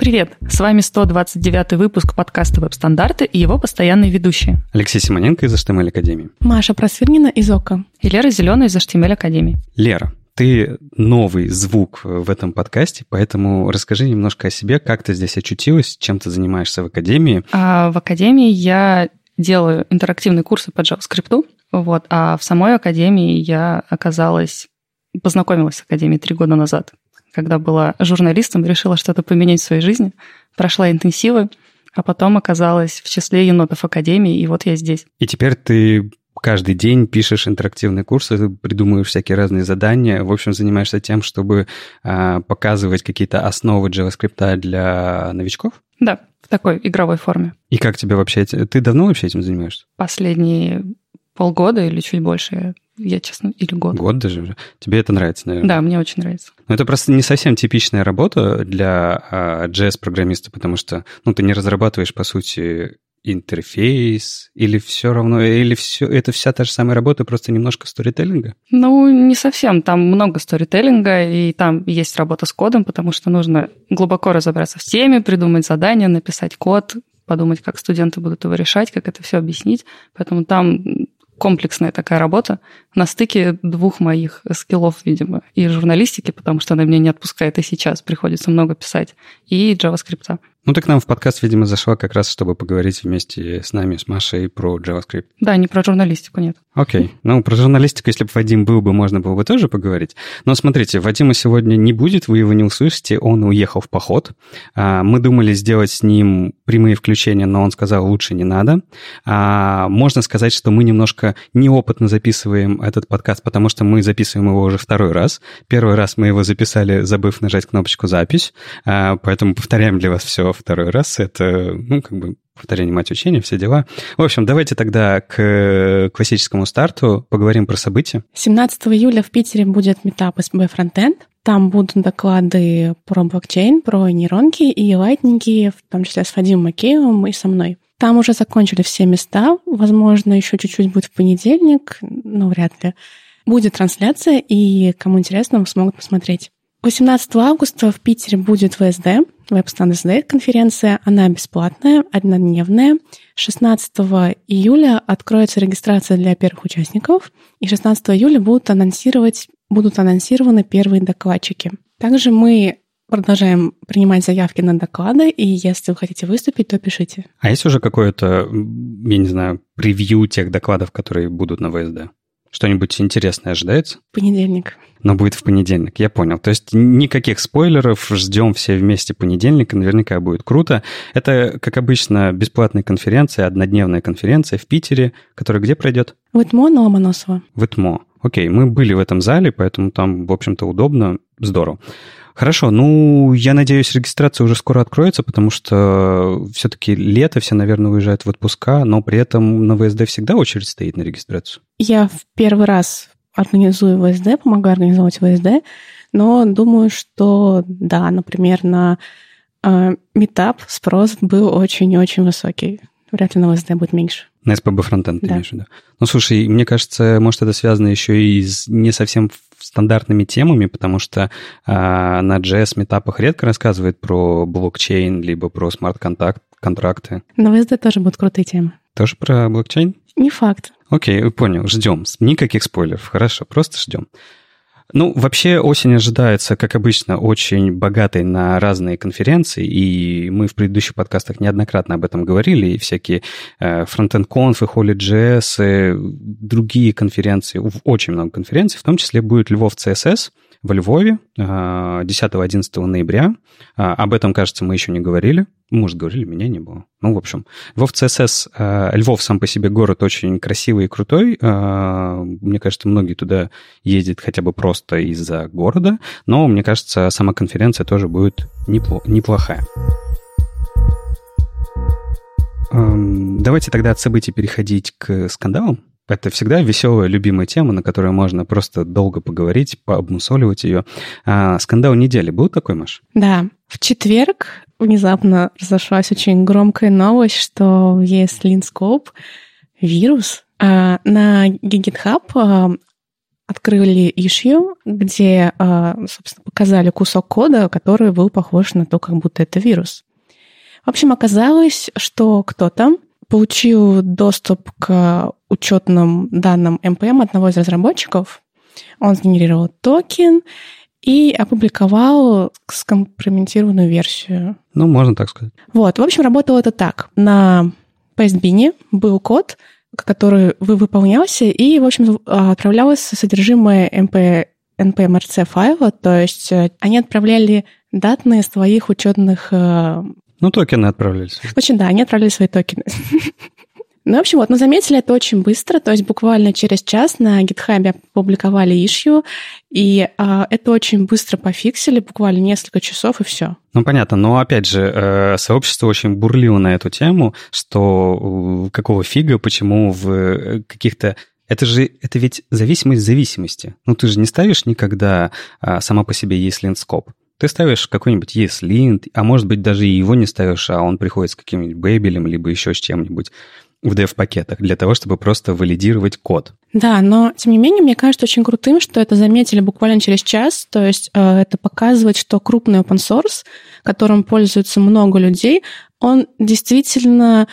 Привет! С вами 129 выпуск подкаста «Веб-стандарты» и его постоянные ведущие. Алексей Симоненко из HTML Академии. Маша Просвирнина из ОКО. И Лера Зеленая из HTML Академии. Лера, ты новый звук в этом подкасте, поэтому расскажи немножко о себе, как ты здесь очутилась, чем ты занимаешься в Академии. А в Академии я делаю интерактивные курсы по JavaScript, вот, а в самой Академии я оказалась, познакомилась с Академией три года назад когда была журналистом, решила что-то поменять в своей жизни, прошла интенсивы, а потом оказалась в числе енотов Академии, и вот я здесь. И теперь ты каждый день пишешь интерактивные курсы, придумываешь всякие разные задания, в общем, занимаешься тем, чтобы а, показывать какие-то основы JavaScript для новичков? Да, в такой игровой форме. И как тебе вообще... Ты давно вообще этим занимаешься? Последние полгода или чуть больше я честно, или год. Год даже уже. Тебе это нравится, наверное? Да, мне очень нравится. Но это просто не совсем типичная работа для а, JS-программиста, потому что ну, ты не разрабатываешь, по сути, интерфейс, или все равно, или все, это вся та же самая работа, просто немножко сторителлинга? Ну, не совсем. Там много сторителлинга, и там есть работа с кодом, потому что нужно глубоко разобраться в теме, придумать задание, написать код, подумать, как студенты будут его решать, как это все объяснить. Поэтому там комплексная такая работа на стыке двух моих скиллов, видимо, и журналистики, потому что она меня не отпускает и сейчас, приходится много писать, и JavaScript. Ну, ты к нам в подкаст, видимо, зашла как раз, чтобы поговорить вместе с нами, с Машей, про JavaScript. Да, не про журналистику, нет. Окей. Okay. Ну, про журналистику, если бы Вадим был бы, можно было бы тоже поговорить. Но смотрите, Вадима сегодня не будет, вы его не услышите, он уехал в поход. А, мы думали сделать с ним прямые включения, но он сказал, лучше не надо. А, можно сказать, что мы немножко неопытно записываем этот подкаст, потому что мы записываем его уже второй раз. Первый раз мы его записали, забыв нажать кнопочку «Запись», а, поэтому повторяем для вас все второй раз. Это, ну, как бы повторение мать учения, все дела. В общем, давайте тогда к классическому старту поговорим про события. 17 июля в Питере будет метап SB Frontend. Там будут доклады про блокчейн, про нейронки и лайтники, в том числе с Вадимом Макеевым и со мной. Там уже закончили все места. Возможно, еще чуть-чуть будет в понедельник, но вряд ли. Будет трансляция, и кому интересно, смогут посмотреть. 18 августа в Питере будет ВСД, Web Standards конференция. Она бесплатная, однодневная. 16 июля откроется регистрация для первых участников, и 16 июля будут анонсировать, будут анонсированы первые докладчики. Также мы продолжаем принимать заявки на доклады, и если вы хотите выступить, то пишите. А есть уже какое-то, я не знаю, превью тех докладов, которые будут на ВСД? Что-нибудь интересное ожидается? Понедельник. Но будет в понедельник, я понял. То есть никаких спойлеров, ждем все вместе понедельника, наверняка будет круто. Это, как обычно, бесплатная конференция, однодневная конференция в Питере, которая где пройдет? В ИТМО на Ломоносова. В ИТМО. Окей, мы были в этом зале, поэтому там, в общем-то, удобно, здорово. Хорошо, ну, я надеюсь, регистрация уже скоро откроется, потому что все-таки лето, все, наверное, уезжают в отпуска, но при этом на ВСД всегда очередь стоит на регистрацию. Я в первый раз организую ВСД, помогаю организовать ВСД, но думаю, что, да, например, на э, метап спрос был очень-очень высокий. Вряд ли на ВСД будет меньше. На SPB фронтенд, ты да. имеешь в виду? Ну, слушай, мне кажется, может, это связано еще и с не совсем стандартными темами, потому что а, на JS-метапах редко рассказывают про блокчейн, либо про смарт-контракты. На ВСД тоже будут крутые темы. Тоже про блокчейн? Не факт. Окей, понял, ждем. Никаких спойлеров, хорошо, просто ждем. Ну, вообще осень ожидается, как обычно, очень богатой на разные конференции, и мы в предыдущих подкастах неоднократно об этом говорили, и всякие Frontend Conf, Holy.js, и другие конференции, очень много конференций, в том числе будет Львов CSS, во Львове 10-11 а, ноября. А, об этом, кажется, мы еще не говорили. Может, говорили, меня не было. Ну, в общем, Львов ЦСС, а, Львов сам по себе город очень красивый и крутой. Мне кажется, многие туда ездят хотя бы просто из-за города. Но, мне кажется, сама конференция тоже будет неплохая. Давайте тогда от событий переходить к скандалам. Это всегда веселая, любимая тема, на которую можно просто долго поговорить, пообмусоливать ее. А, скандал недели был такой, Маш? Да. В четверг внезапно разошлась очень громкая новость, что в ESLint Scope вирус. А, на GitHub а, открыли issue, где, а, собственно, показали кусок кода, который был похож на то, как будто это вирус. В общем, оказалось, что кто-то получил доступ к учетным данным NPM одного из разработчиков. Он сгенерировал токен и опубликовал скомпрометированную версию. Ну, можно так сказать. Вот, в общем, работало это так. На Pastebin был код, который вы выполнялся, и, в общем, отправлялось содержимое MP, NPMRC файла, то есть э, они отправляли данные из твоих учетных... Э, ну, токены отправлялись. Очень, да, они отправляли свои токены. Ну, в общем, вот, но заметили это очень быстро, то есть буквально через час на GitHub опубликовали issue, и а, это очень быстро пофиксили, буквально несколько часов, и все. Ну, понятно, но, опять же, э, сообщество очень бурлило на эту тему, что э, какого фига, почему в э, каких-то это же, это ведь зависимость зависимости. Ну, ты же не ставишь никогда а, сама по себе ESLint скоп. Ты ставишь какой-нибудь ESLint, а может быть даже и его не ставишь, а он приходит с каким-нибудь бэбелем, либо еще с чем-нибудь в dev-пакетах для того, чтобы просто валидировать код. Да, но тем не менее, мне кажется очень крутым, что это заметили буквально через час. То есть э, это показывает, что крупный open source, которым пользуется много людей, он действительно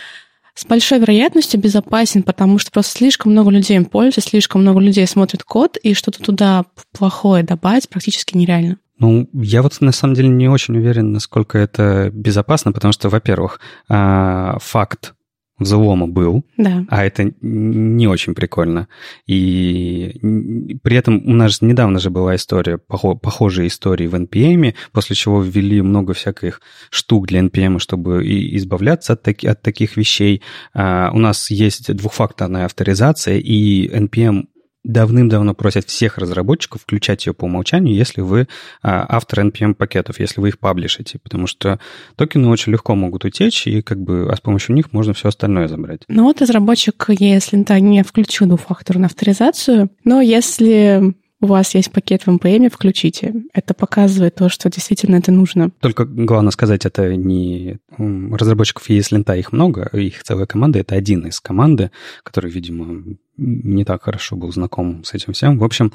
с большой вероятностью безопасен, потому что просто слишком много людей им пользуются, слишком много людей смотрят код, и что-то туда плохое добавить практически нереально. Ну, я вот на самом деле не очень уверен, насколько это безопасно, потому что, во-первых, а, факт взлома был, да. а это не очень прикольно. И при этом у нас недавно же была история, похожая история в NPM, после чего ввели много всяких штук для NPM, чтобы избавляться от, таки, от таких вещей. А, у нас есть двухфакторная авторизация, и NPM давным-давно просят всех разработчиков включать ее по умолчанию, если вы а, автор NPM-пакетов, если вы их паблишите, потому что токены очень легко могут утечь, и как бы, а с помощью них можно все остальное забрать. Ну вот разработчик, если то не включил двухфакторную авторизацию, но если у вас есть пакет в NPM, включите. Это показывает то, что действительно это нужно. Только главное сказать, это не разработчиков ESLint, их много, их целая команда, это один из команды, который, видимо, не так хорошо был знаком с этим всем. В общем,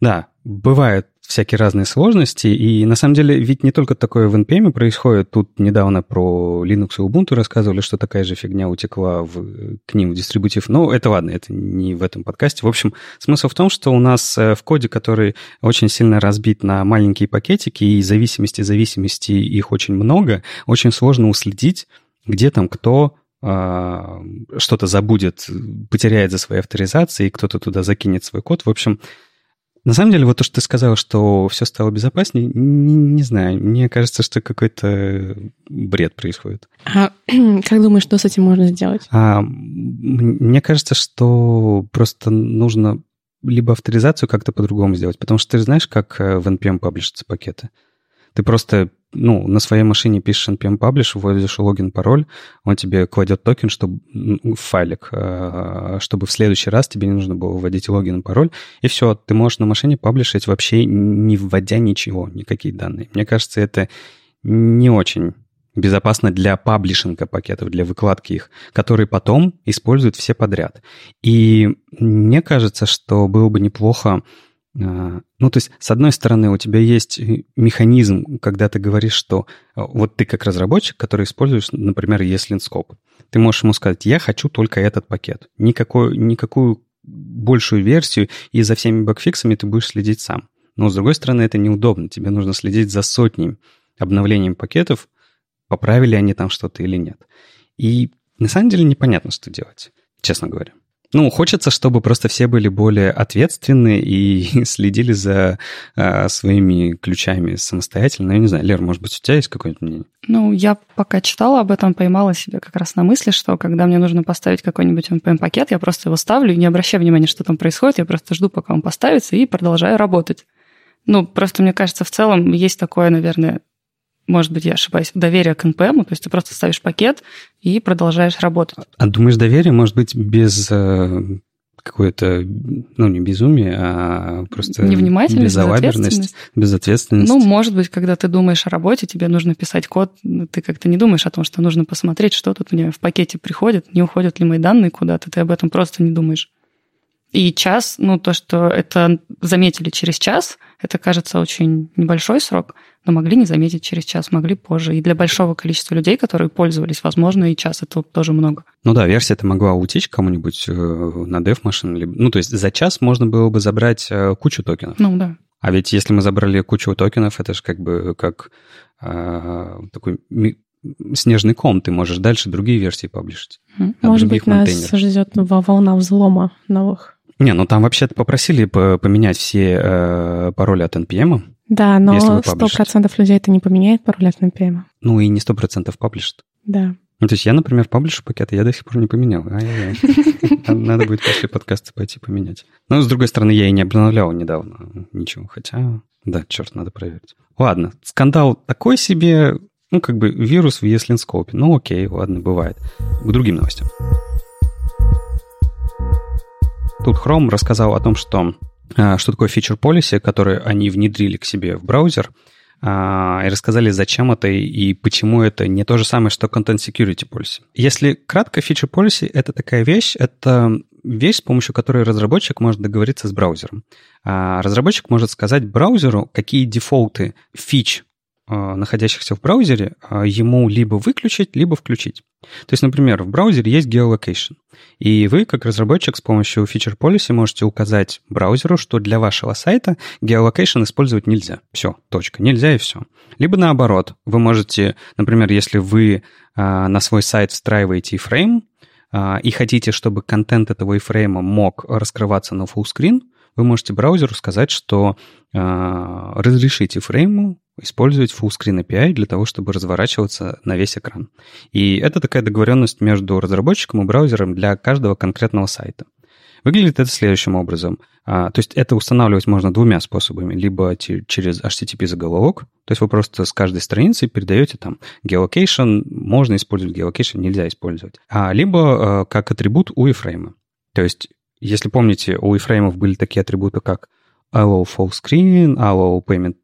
да, бывают всякие разные сложности, и на самом деле ведь не только такое в NPM происходит. Тут недавно про Linux и Ubuntu рассказывали, что такая же фигня утекла в, к ним в дистрибутив. Но это ладно, это не в этом подкасте. В общем, смысл в том, что у нас э, в коде, который очень сильно разбит на маленькие пакетики, и зависимости, зависимости их очень много, очень сложно уследить, где там кто что-то забудет, потеряет за своей авторизацией, кто-то туда закинет свой код. В общем, на самом деле, вот то, что ты сказал, что все стало безопаснее, не, не знаю. Мне кажется, что какой-то бред происходит. А как думаешь, что с этим можно сделать? А, мне кажется, что просто нужно либо авторизацию как-то по-другому сделать, потому что ты знаешь, как э, в NPM паблишатся пакеты. Ты просто ну, на своей машине пишешь npm publish, вводишь логин, пароль, он тебе кладет токен, чтобы файлик, э, чтобы в следующий раз тебе не нужно было вводить логин и пароль, и все, ты можешь на машине паблишить вообще не вводя ничего, никакие данные. Мне кажется, это не очень безопасно для паблишинга пакетов, для выкладки их, которые потом используют все подряд. И мне кажется, что было бы неплохо ну, то есть, с одной стороны, у тебя есть механизм, когда ты говоришь, что а, вот ты как разработчик, который используешь, например, ESLint Scope, ты можешь ему сказать, я хочу только этот пакет. Никакой, никакую большую версию, и за всеми багфиксами ты будешь следить сам. Но, с другой стороны, это неудобно. Тебе нужно следить за сотней обновлением пакетов, поправили они там что-то или нет. И на самом деле непонятно, что делать, честно говоря. Ну, хочется, чтобы просто все были более ответственны и следили за а, своими ключами самостоятельно. Я не знаю, Лер, может быть, у тебя есть какое-то мнение? Ну, я пока читала об этом, поймала себя как раз на мысли, что когда мне нужно поставить какой-нибудь NPM-пакет, я просто его ставлю и не обращаю внимания, что там происходит, я просто жду, пока он поставится, и продолжаю работать. Ну, просто мне кажется, в целом есть такое, наверное, может быть, я ошибаюсь, доверие к NPM, то есть ты просто ставишь пакет и продолжаешь работать. А думаешь, доверие может быть без э, какое-то, ну, не безумие, а просто Невнимательность, безалаберность, безответственность. Ну, может быть, когда ты думаешь о работе, тебе нужно писать код, ты как-то не думаешь о том, что нужно посмотреть, что тут у меня в пакете приходит, не уходят ли мои данные куда-то, ты об этом просто не думаешь. И час, ну, то, что это заметили через час, это кажется очень небольшой срок, но могли не заметить через час, могли позже. И для большого количества людей, которые пользовались, возможно, и час это тоже много. Ну да, версия это могла утечь кому-нибудь э, на dev машин. Ну, то есть за час можно было бы забрать э, кучу токенов. Ну да. А ведь если мы забрали кучу токенов, это же как бы как э, такой снежный ком, ты можешь дальше другие версии паблишить. Может быть, нас ждет волна взлома новых. Не, ну там вообще-то попросили поменять все э, пароли от NPM. Да, но сто процентов людей это не поменяет пароль от NPM. Ну и не сто процентов паблишит. Да. Ну, то есть я, например, паблишу пакеты, я до сих пор не поменял. Надо будет после подкаста пойти поменять. Но, с другой стороны, я и не обновлял недавно ничего. Хотя, да, черт, надо проверить. Ладно, скандал такой себе, ну, как бы вирус в Scope. Ну, окей, ладно, бывает. К другим новостям. Тут Chrome рассказал о том, что, а, что такое feature policy, который они внедрили к себе в браузер, а, и рассказали, зачем это и почему это не то же самое, что Content Security Policy. Если кратко, feature policy — это такая вещь, это вещь, с помощью которой разработчик может договориться с браузером. А, разработчик может сказать браузеру, какие дефолты фич находящихся в браузере, а, ему либо выключить, либо включить. То есть, например, в браузере есть geolocation, и вы, как разработчик, с помощью feature policy можете указать браузеру, что для вашего сайта geolocation использовать нельзя. Все, точка. Нельзя и все. Либо наоборот, вы можете, например, если вы а, на свой сайт встраиваете iframe и хотите, чтобы контент этого iframe мог раскрываться на full screen, вы можете браузеру сказать, что э, разрешите фрейму использовать fullscreen API для того, чтобы разворачиваться на весь экран. И это такая договоренность между разработчиком и браузером для каждого конкретного сайта. Выглядит это следующим образом. А, то есть это устанавливать можно двумя способами. Либо через HTTP заголовок, то есть вы просто с каждой страницы передаете там geolocation, можно использовать geolocation, нельзя использовать. А, либо а, как атрибут у iframe. То есть если помните, у iframe были такие атрибуты, как allow full screen, allow payment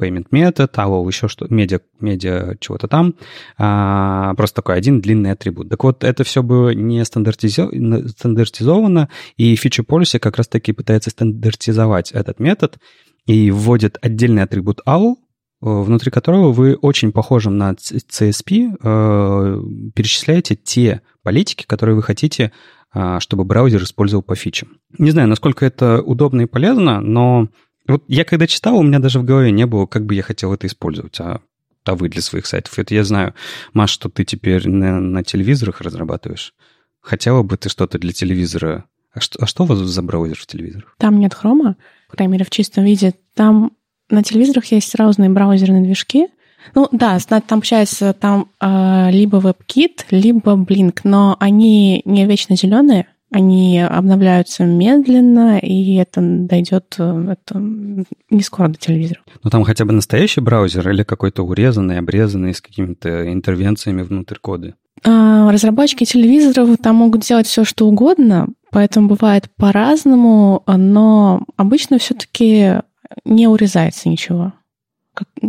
payment method, allow еще что, медиа, медиа чего-то там. А, просто такой один длинный атрибут. Так вот, это все было не стандартизовано, и feature policy как раз-таки пытается стандартизовать этот метод и вводит отдельный атрибут allow, внутри которого вы очень похожим на CSP э, перечисляете те политики, которые вы хотите а, чтобы браузер использовал по фичам. Не знаю, насколько это удобно и полезно, но вот я когда читал, у меня даже в голове не было, как бы я хотел это использовать, а, а вы для своих сайтов. Это я знаю, Маш, что ты теперь на, на телевизорах разрабатываешь. Хотела бы ты что-то для телевизора? А что, а что у вас за браузер в телевизорах? Там нет хрома, по крайней мере, в чистом виде. Там на телевизорах есть разные браузерные движки, ну да, там получается там э, либо WebKit, либо Blink, но они не вечно зеленые, они обновляются медленно, и это дойдет э, это не скоро до телевизора. Но там хотя бы настоящий браузер или какой-то урезанный, обрезанный с какими-то интервенциями внутрь коды? А, разработчики телевизоров там могут делать все, что угодно, поэтому бывает по-разному, но обычно все-таки не урезается ничего.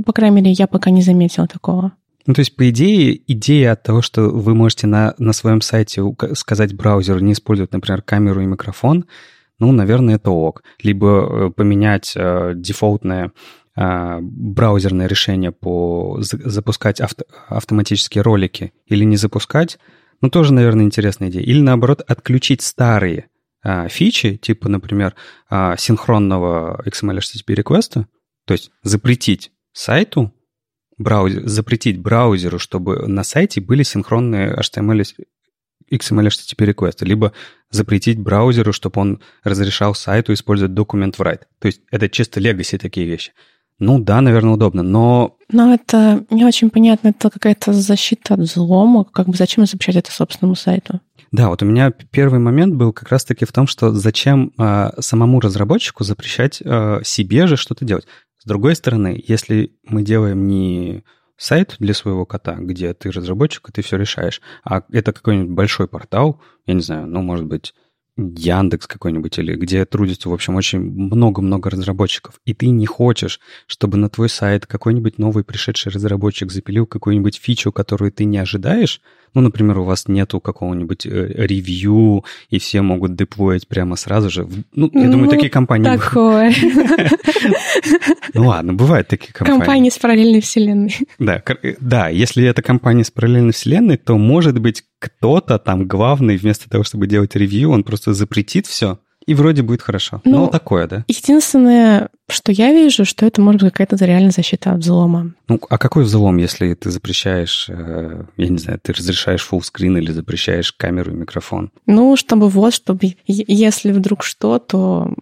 По крайней мере, я пока не заметила такого. Ну, то есть, по идее, идея от того, что вы можете на, на своем сайте сказать браузеру не использовать, например, камеру и микрофон, ну, наверное, это ок. Либо э, поменять э, дефолтное э, браузерное решение по запускать авто, автоматические ролики или не запускать, ну, тоже, наверное, интересная идея. Или, наоборот, отключить старые э, фичи, типа, например, э, синхронного XML HTTP реквеста, то есть запретить сайту, браузер, запретить браузеру, чтобы на сайте были синхронные HTML XML HTTP реквесты, либо запретить браузеру, чтобы он разрешал сайту использовать документ write. То есть это чисто legacy такие вещи. Ну да, наверное, удобно, но... Но это не очень понятно, это какая-то защита от взлома, как бы зачем запрещать это собственному сайту? Да, вот у меня первый момент был как раз-таки в том, что зачем э, самому разработчику запрещать э, себе же что-то делать. С другой стороны, если мы делаем не сайт для своего кота, где ты разработчик, и ты все решаешь, а это какой-нибудь большой портал, я не знаю, ну, может быть, Яндекс какой-нибудь, или где трудится, в общем, очень много-много разработчиков, и ты не хочешь, чтобы на твой сайт какой-нибудь новый пришедший разработчик запилил какую-нибудь фичу, которую ты не ожидаешь, ну, например, у вас нету какого-нибудь э, ревью, и все могут деплоить прямо сразу же. Ну, я думаю, ну, такие компании... Такое. Ну ладно, бывают такие компании. Компании с параллельной вселенной. Да, да, если это компания с параллельной вселенной, то, может быть, кто-то там главный, вместо того, чтобы делать ревью, он просто запретит все, и вроде будет хорошо. Ну, Но такое, да? Единственное, что я вижу, что это может быть какая-то реальная защита от взлома. Ну, а какой взлом, если ты запрещаешь, э, я не знаю, ты разрешаешь фуллскрин или запрещаешь камеру и микрофон? Ну, чтобы вот, чтобы если вдруг что, то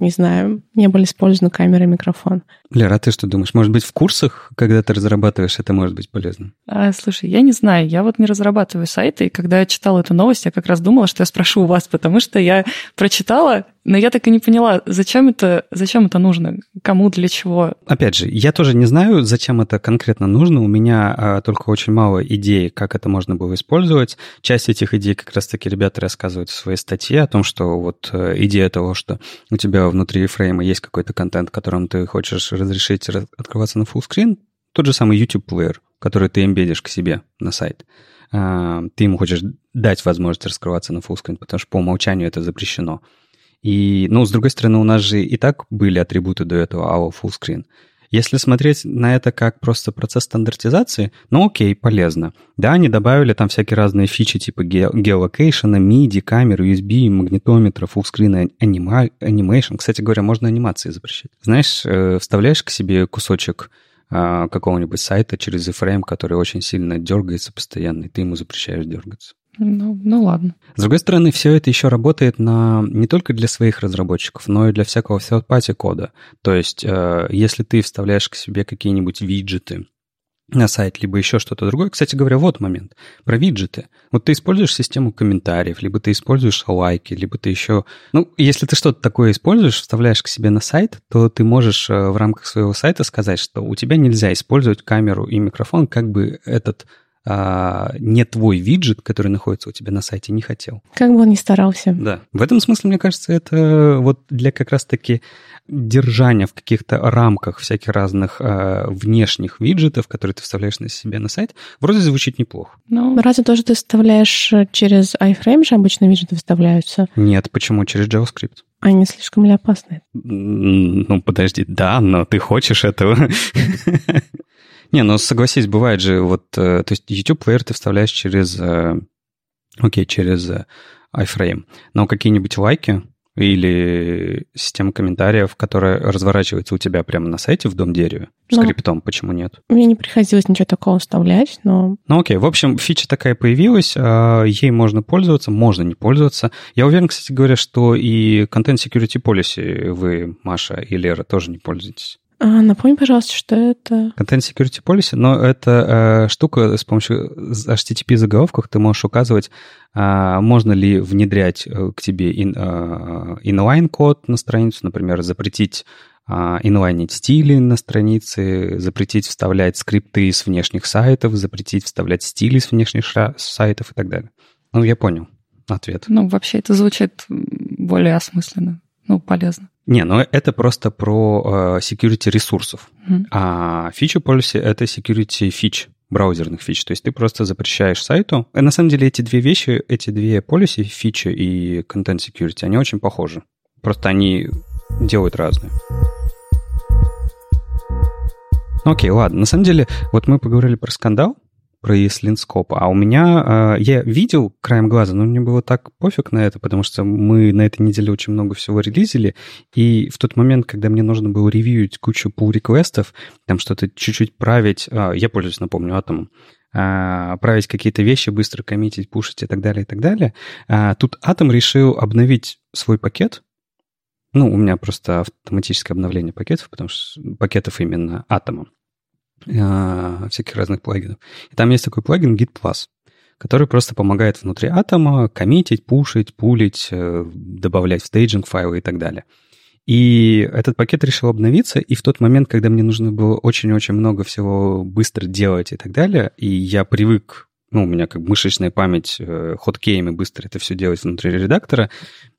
не знаю, не были использованы камера и микрофон. Лера, а ты что думаешь? Может быть, в курсах, когда ты разрабатываешь, это может быть полезно? А, слушай, я не знаю, я вот не разрабатываю сайты, и когда я читала эту новость, я как раз думала, что я спрошу у вас, потому что я прочитала, но я так и не поняла, зачем это, зачем это нужно, кому, для чего. Опять же, я тоже не знаю, зачем это конкретно нужно. У меня а, только очень мало идей, как это можно было использовать. Часть этих идей как раз-таки ребята рассказывают в своей статье о том, что вот э, идея того, что у тебя внутри фрейма есть какой-то контент, которым ты хочешь разрешить открываться на fullscreen, тот же самый YouTube-плеер, который ты эмбедишь к себе на сайт. А, ты ему хочешь дать возможность раскрываться на fullscreen, потому что по умолчанию это запрещено. И, ну, с другой стороны, у нас же и так были атрибуты до этого allow fullscreen. Если смотреть на это как просто процесс стандартизации, ну окей, полезно. Да, они добавили там всякие разные фичи типа геолокейшена, MIDI, камер, USB, магнитометра, fullscreen, animation. Кстати говоря, можно анимации запрещать. Знаешь, э, вставляешь к себе кусочек а, какого-нибудь сайта через iframe, который очень сильно дергается постоянно, и ты ему запрещаешь дергаться. Ну, ну ладно. С другой стороны, все это еще работает на, не только для своих разработчиков, но и для всякого third-party кода. То есть, э, если ты вставляешь к себе какие-нибудь виджеты на сайт, либо еще что-то другое. Кстати говоря, вот момент про виджеты. Вот ты используешь систему комментариев, либо ты используешь лайки, либо ты еще... Ну, если ты что-то такое используешь, вставляешь к себе на сайт, то ты можешь э, в рамках своего сайта сказать, что у тебя нельзя использовать камеру и микрофон, как бы этот а, не твой виджет, который находится у тебя на сайте, не хотел. Как бы он ни старался. Да. В этом смысле, мне кажется, это вот для как раз-таки держания в каких-то рамках всяких разных э, внешних виджетов, которые ты вставляешь на себе на сайт, вроде звучит неплохо. Ну, разве тоже ты вставляешь через iFrame же обычно виджеты вставляются? Нет, почему? Через JavaScript. Они слишком ли опасны? Ну, подожди, да, но ты хочешь этого. Не, ну согласись, бывает же, вот, э, то есть YouTube-плеер ты вставляешь через, э, окей, через э, iFrame, но какие-нибудь лайки или система комментариев, которая разворачивается у тебя прямо на сайте в дом дереве, ну, скриптом, почему нет? Мне не приходилось ничего такого вставлять, но... Ну окей, в общем, фича такая появилась, а, ей можно пользоваться, можно не пользоваться. Я уверен, кстати говоря, что и Content Security Policy вы, Маша и Лера, тоже не пользуетесь. А, напомни, пожалуйста, что это... Content Security Policy, но это э, штука с помощью HTTP заголовков ты можешь указывать, э, можно ли внедрять э, к тебе in, э, inline код на страницу, например, запретить э, инлайнить стили на странице, запретить вставлять скрипты с внешних сайтов, запретить вставлять стили с внешних сайтов и так далее. Ну, я понял ответ. Ну, вообще это звучит более осмысленно, ну, полезно. Не, ну это просто про э, security ресурсов. Mm-hmm. А feature policy — это security фич, браузерных фич. То есть ты просто запрещаешь сайту. И на самом деле эти две вещи, эти две полиси, фичи и content security, они очень похожи. Просто они делают разные. Ну окей, ладно. На самом деле, вот мы поговорили про скандал, про ESLint А у меня... Э, я видел краем глаза, но мне было так пофиг на это, потому что мы на этой неделе очень много всего релизили, и в тот момент, когда мне нужно было ревьюить кучу pull-реквестов, там что-то чуть-чуть править... Э, я пользуюсь, напомню, атомом э, править какие-то вещи, быстро коммитить, пушить и так далее, и так далее. Тут Atom решил обновить свой пакет, ну, у меня просто автоматическое обновление пакетов, потому что пакетов именно атома. А, всяких разных плагинов. И там есть такой плагин Git Plus, который просто помогает внутри атома коммитить, пушить, пулить, э, добавлять в стейджинг файлы и так далее. И этот пакет решил обновиться, и в тот момент, когда мне нужно было очень-очень много всего быстро делать и так далее, и я привык ну, у меня как мышечная память э, хоткеями быстро это все делать внутри редактора.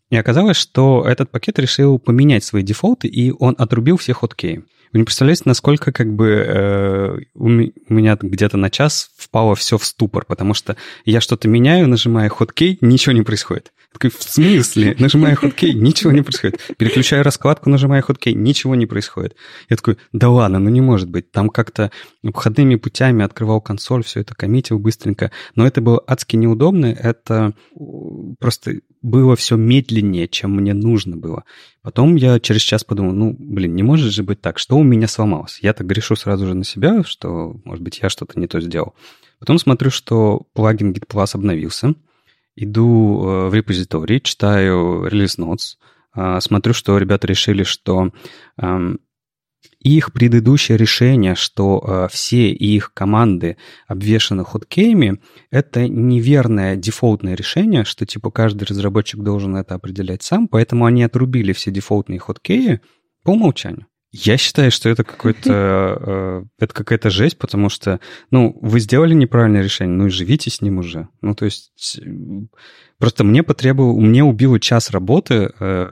И оказалось, что этот пакет решил поменять свои дефолты, и он отрубил все хоткеи. Вы не представляете, насколько как бы э, у меня где-то на час впало все в ступор, потому что я что-то меняю, нажимаю хоткей, ничего не происходит. В смысле? Нажимаю хоткей, ничего не происходит. Переключаю раскладку, нажимаю хоткей, ничего не происходит. Я такой, да ладно, ну не может быть. Там как-то обходными путями открывал консоль, все это коммитил быстренько. Но это было адски неудобно. Это просто было все медленнее, чем мне нужно было. Потом я через час подумал, ну, блин, не может же быть так, что у меня сломалось? Я так грешу сразу же на себя, что, может быть, я что-то не то сделал. Потом смотрю, что плагин Git Plus обновился, иду э, в репозиторий, читаю релиз notes, э, смотрю, что ребята решили, что эм, их предыдущее решение, что э, все их команды обвешаны хоткеями, это неверное дефолтное решение, что типа каждый разработчик должен это определять сам, поэтому они отрубили все дефолтные хоткеи по умолчанию. Я считаю, что это какой-то э, это какая-то жесть, потому что, ну, вы сделали неправильное решение, ну и живите с ним уже. Ну, то есть просто мне потребовал, мне убило час работы э,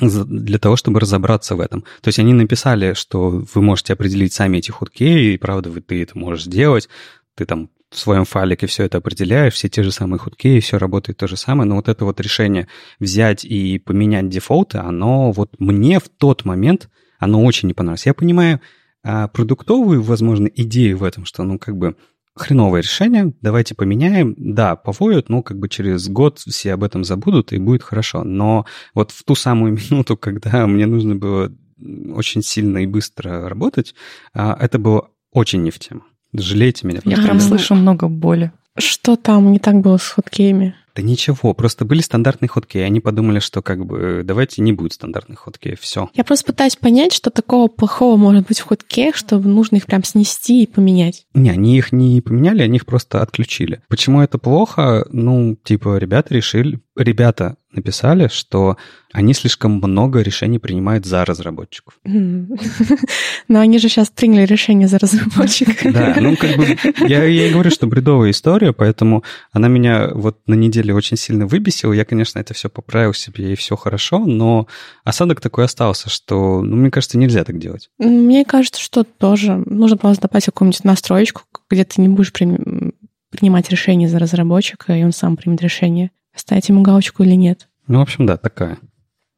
для того, чтобы разобраться в этом. То есть они написали, что вы можете определить сами эти хуткеи, и правда, вы, ты это можешь сделать, ты там в своем файлике все это определяешь, все те же самые хуткеи, все работает то же самое, но вот это вот решение взять и поменять дефолты, оно вот мне в тот момент оно очень не понравилось. Я понимаю а, продуктовую, возможно, идею в этом, что, ну, как бы, хреновое решение, давайте поменяем. Да, повоют, ну, как бы через год все об этом забудут, и будет хорошо. Но вот в ту самую минуту, когда мне нужно было очень сильно и быстро работать, а, это было очень не в тему. Жалейте меня. Я прям слышу много боли. Что там не так было с хоткеями? Да ничего, просто были стандартные ходки, и они подумали, что как бы давайте не будет стандартных ходки, все. Я просто пытаюсь понять, что такого плохого может быть в ходке, что нужно их прям снести и поменять. Не, они их не поменяли, они их просто отключили. Почему это плохо? Ну, типа, ребята решили, ребята написали, что они слишком много решений принимают за разработчиков. Но они же сейчас приняли решение за разработчика. Да, ну как бы я, я и говорю, что бредовая история, поэтому она меня вот на неделе очень сильно выбесила. Я, конечно, это все поправил себе, и все хорошо, но осадок такой остался, что, ну, мне кажется, нельзя так делать. Мне кажется, что тоже нужно просто добавить какую-нибудь настроечку, где ты не будешь принимать решение за разработчика, и он сам примет решение ставить ему галочку или нет. Ну, в общем, да, такая.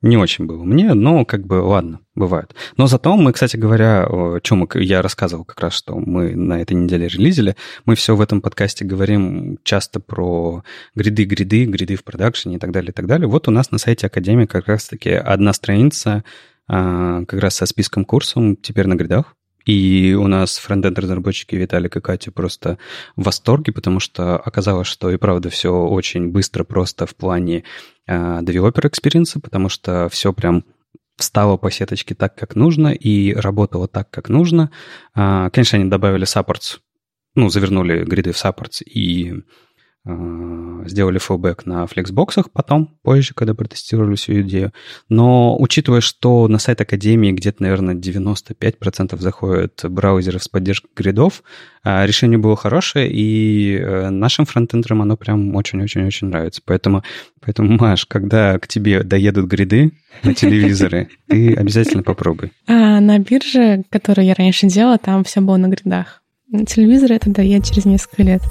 Не очень было мне, но как бы ладно, бывает. Но зато мы, кстати говоря, о чем я рассказывал как раз, что мы на этой неделе релизили, мы все в этом подкасте говорим часто про гриды, гриды, гриды в продакшене и так далее, и так далее. Вот у нас на сайте Академии как раз-таки одна страница а, как раз со списком курсов теперь на гридах. И у нас фронтенд-разработчики Виталик и Катя просто в восторге, потому что оказалось, что и правда все очень быстро, просто в плане э, developer experience, потому что все прям встало по сеточке так, как нужно, и работало так, как нужно. А, конечно, они добавили supports, ну, завернули гриды в supports и Э, сделали флбэк на флексбоксах потом, позже, когда протестировали всю идею. Но учитывая, что на сайт Академии где-то, наверное, 95% заходят браузеров с поддержкой гридов, э, решение было хорошее, и э, нашим фронтендерам оно прям очень-очень-очень нравится. Поэтому, поэтому, Маш, когда к тебе доедут гриды на телевизоры, ты обязательно попробуй. А на бирже, которую я раньше делала, там все было на гридах. На телевизоре это доедет через несколько лет.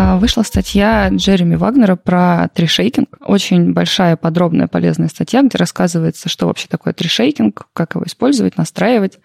А, вышла статья Джереми Вагнера про трешейкинг. Очень большая, подробная, полезная статья, где рассказывается, что вообще такое трешейкинг, как его использовать, настраивать.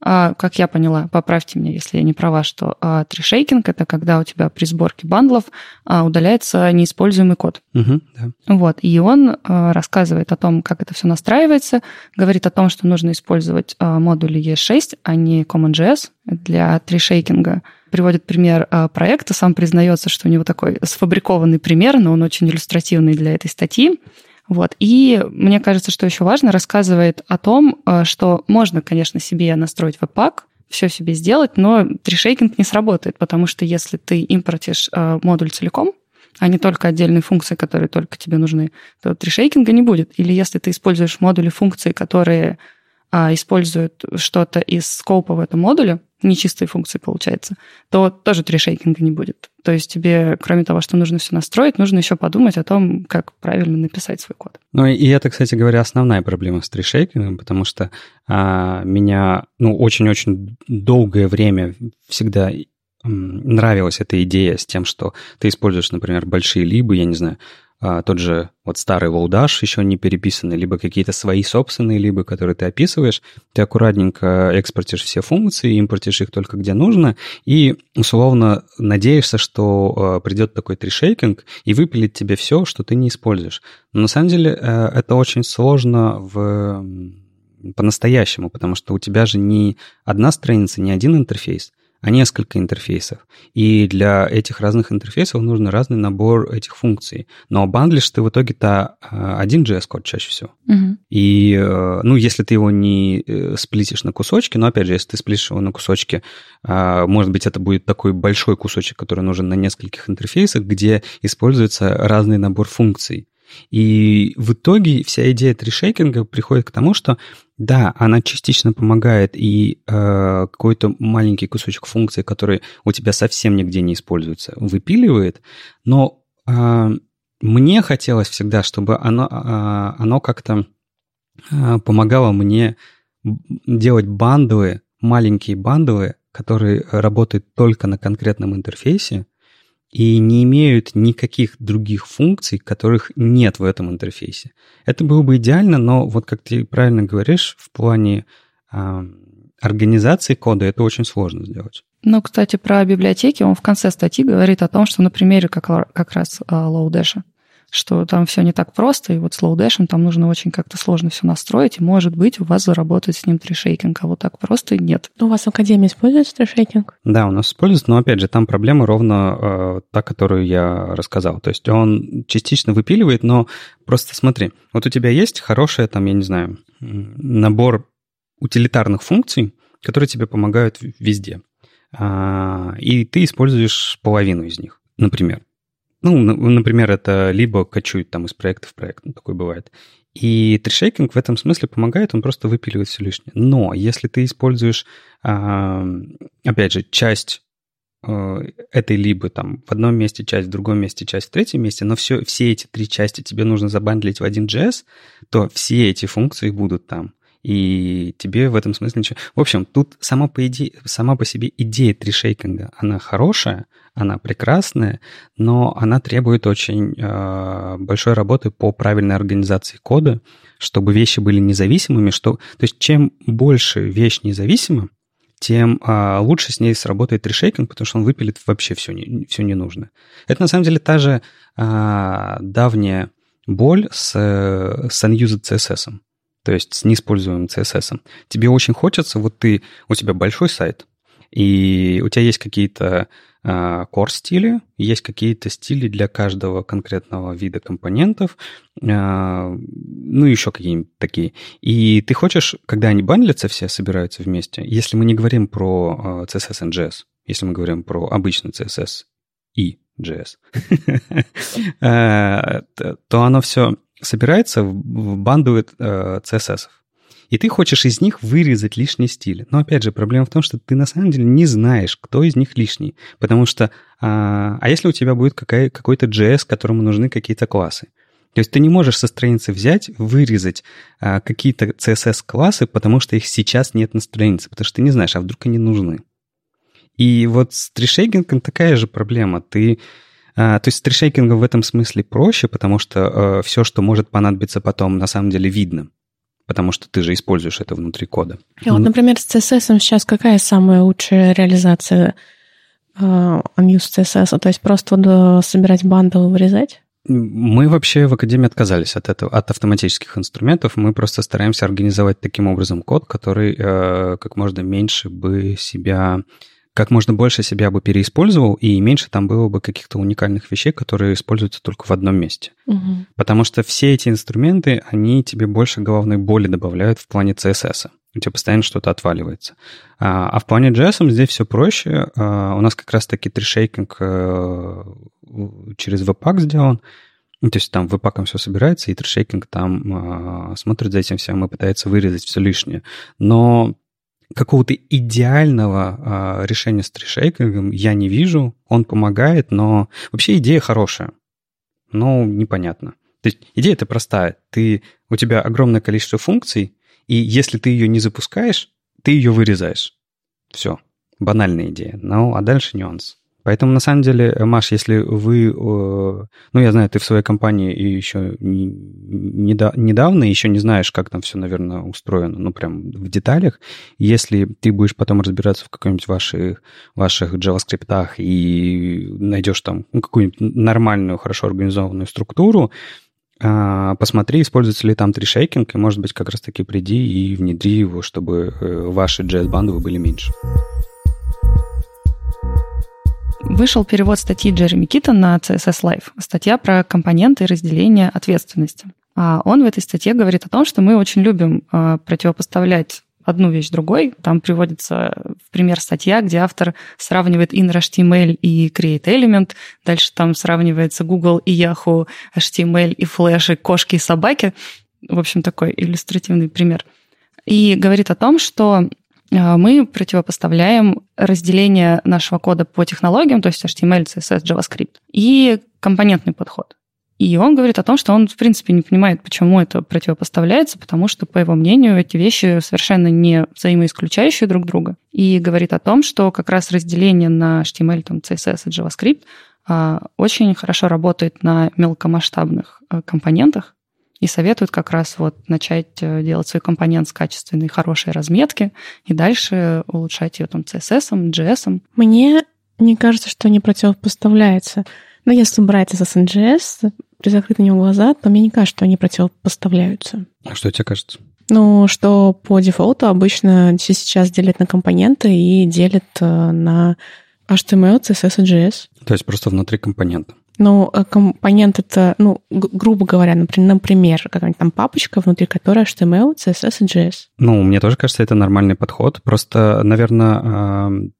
А, как я поняла, поправьте меня, если я не права, что а, трешейкинг — это когда у тебя при сборке бандлов удаляется неиспользуемый код. Угу, да. Вот. И он рассказывает о том, как это все настраивается, говорит о том, что нужно использовать модули ES6, а не CommonJS для трешейкинга приводит пример а, проекта, сам признается, что у него такой сфабрикованный пример, но он очень иллюстративный для этой статьи. Вот. И мне кажется, что еще важно, рассказывает о том, а, что можно, конечно, себе настроить веб-пак, все себе сделать, но трешейкинг не сработает, потому что если ты импортишь а, модуль целиком, а не только отдельные функции, которые только тебе нужны, то трешейкинга не будет. Или если ты используешь модули функции, которые а использует что-то из скопа в этом модуле, нечистые функции получается, то тоже трешейкинга не будет. То есть тебе, кроме того, что нужно все настроить, нужно еще подумать о том, как правильно написать свой код. Ну и это, кстати говоря, основная проблема с трешейкингом, потому что а, меня ну, очень-очень долгое время всегда нравилась эта идея с тем, что ты используешь, например, большие либо, я не знаю, а, тот же вот старый лоудаш еще не переписанный, либо какие-то свои собственные либо, которые ты описываешь, ты аккуратненько экспортишь все функции, импортишь их только где нужно, и условно надеешься, что а, придет такой трешейкинг и выпилит тебе все, что ты не используешь. Но на самом деле э, это очень сложно в по-настоящему, потому что у тебя же не одна страница, не один интерфейс, а несколько интерфейсов. И для этих разных интерфейсов нужен разный набор этих функций. Но бандлишь ты в итоге-то э, один JS-код чаще всего. Угу. И, э, ну, если ты его не э, сплитишь на кусочки, но, опять же, если ты сплитишь его на кусочки, может быть, это будет такой большой кусочек, который нужен на нескольких интерфейсах, где используется разный набор функций. И в итоге вся идея трешейкинга приходит к тому, что да, она частично помогает и э, какой-то маленький кусочек функции, который у тебя совсем нигде не используется, выпиливает, но э, мне хотелось всегда, чтобы оно, э, оно как-то э, помогало мне делать бандовые, маленькие бандовые, которые работают только на конкретном интерфейсе, и не имеют никаких других функций, которых нет в этом интерфейсе. Это было бы идеально, но вот как ты правильно говоришь, в плане э, организации кода это очень сложно сделать. Ну, кстати, про библиотеки он в конце статьи говорит о том, что на примере как, как раз э, Lodash что там все не так просто, и вот с лоудешем там нужно очень как-то сложно все настроить, и, может быть, у вас заработает с ним трешейкинг, а вот так просто нет. У вас в Академии используется трешейкинг? Да, у нас используется, но, опять же, там проблема ровно э, та, которую я рассказал. То есть он частично выпиливает, но просто смотри, вот у тебя есть хорошая, там, я не знаю, набор утилитарных функций, которые тебе помогают везде. А, и ты используешь половину из них, например. Ну, например, это либо качует там из проекта в проект, ну, такое бывает. И трешейкинг в этом смысле помогает, он просто выпиливает все лишнее. Но если ты используешь, опять же, часть э, этой либо там в одном месте часть, в другом месте часть, в третьем месте, но все, все эти три части тебе нужно забандлить в один JS, то все эти функции будут там и тебе в этом смысле ничего... В общем, тут сама по, идее, сама по себе идея трешейкинга, она хорошая, она прекрасная, но она требует очень э, большой работы по правильной организации кода, чтобы вещи были независимыми, что... То есть чем больше вещь независима, тем а, лучше с ней сработает решейкинг, потому что он выпилит вообще все, не, все ненужное. Это на самом деле та же а, давняя боль с, с unused CSS то есть с неиспользуемым CSS. Тебе очень хочется, вот ты, у тебя большой сайт, и у тебя есть какие-то uh, core стили, есть какие-то стили для каждого конкретного вида компонентов, uh, ну, еще какие-нибудь такие. И ты хочешь, когда они бандлятся все, собираются вместе, если мы не говорим про CSS and JS, если мы говорим про обычный CSS и JS, то оно все собирается в банду э, CSS. И ты хочешь из них вырезать лишние стили. Но опять же, проблема в том, что ты на самом деле не знаешь, кто из них лишний. Потому что... А, а если у тебя будет какая, какой-то JS, которому нужны какие-то классы? То есть ты не можешь со страницы взять, вырезать а, какие-то CSS-классы, потому что их сейчас нет на странице, потому что ты не знаешь, а вдруг они нужны. И вот с трешейгингом такая же проблема. Ты а, то есть с трешейкингом в этом смысле проще, потому что э, все, что может понадобиться потом, на самом деле видно потому что ты же используешь это внутри кода. И вот, например, с CSS сейчас какая самая лучшая реализация э, unused CSS? То есть просто вот э, собирать бандл и вырезать? Мы вообще в Академии отказались от этого, от автоматических инструментов. Мы просто стараемся организовать таким образом код, который э, как можно меньше бы себя как можно больше себя бы переиспользовал, и меньше там было бы каких-то уникальных вещей, которые используются только в одном месте. Угу. Потому что все эти инструменты, они тебе больше головной боли добавляют в плане CSS. У тебя постоянно что-то отваливается. А, а в плане JS здесь все проще. А, у нас как раз-таки трешейкинг э, через Webpack сделан. То есть там веб-паком все собирается, и трешейкинг там э, смотрит за этим всем и пытается вырезать все лишнее. Но какого-то идеального э, решения с трешейкингом я не вижу. Он помогает, но вообще идея хорошая. Но непонятно. То есть идея-то простая. Ты, у тебя огромное количество функций, и если ты ее не запускаешь, ты ее вырезаешь. Все. Банальная идея. Ну, а дальше нюанс. Поэтому, на самом деле, Маш, если вы... Ну, я знаю, ты в своей компании еще недавно, еще не знаешь, как там все, наверное, устроено, ну, прям в деталях. Если ты будешь потом разбираться в какой-нибудь ваших, ваших JavaScript и найдешь там ну, какую-нибудь нормальную, хорошо организованную структуру, а, посмотри, используется ли там трешейкинг, и, может быть, как раз-таки приди и внедри его, чтобы э, ваши JS-бандовые были меньше. Вышел перевод статьи Джереми Кита на CSS Live. Статья про компоненты и разделение ответственности. А он в этой статье говорит о том, что мы очень любим а, противопоставлять одну вещь другой. Там приводится в пример статья, где автор сравнивает inner HTML и create element. Дальше там сравнивается Google и Yahoo, HTML и Flash, и кошки и собаки. В общем, такой иллюстративный пример. И говорит о том, что мы противопоставляем разделение нашего кода по технологиям, то есть HTML, CSS, JavaScript, и компонентный подход. И он говорит о том, что он, в принципе, не понимает, почему это противопоставляется, потому что, по его мнению, эти вещи совершенно не взаимоисключающие друг друга. И говорит о том, что как раз разделение на HTML, там, CSS и JavaScript а, очень хорошо работает на мелкомасштабных а, компонентах, и советуют как раз вот начать э, делать свой компонент с качественной, хорошей разметки и дальше улучшать ее там CSS, JS. Мне не кажется, что они противопоставляются. Но если брать SSNGS, при закрыть на него глаза, то мне не кажется, что они противопоставляются. А что тебе кажется? Ну, что по дефолту обычно сейчас делят на компоненты и делят э, на HTML, CSS и JS. То есть просто внутри компонента. Ну, э, компонент это, ну, грубо говоря, например, например какая-нибудь там папочка, внутри которой HTML, CSS и JS. Ну, мне тоже кажется, это нормальный подход. Просто, наверное,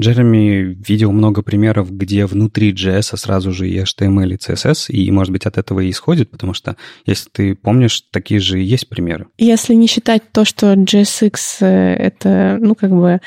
Джереми видел много примеров, где внутри JS сразу же и HTML, и CSS, и, может быть, от этого и исходит, потому что, если ты помнишь, такие же и есть примеры. Если не считать то, что JSX — это, ну, как бы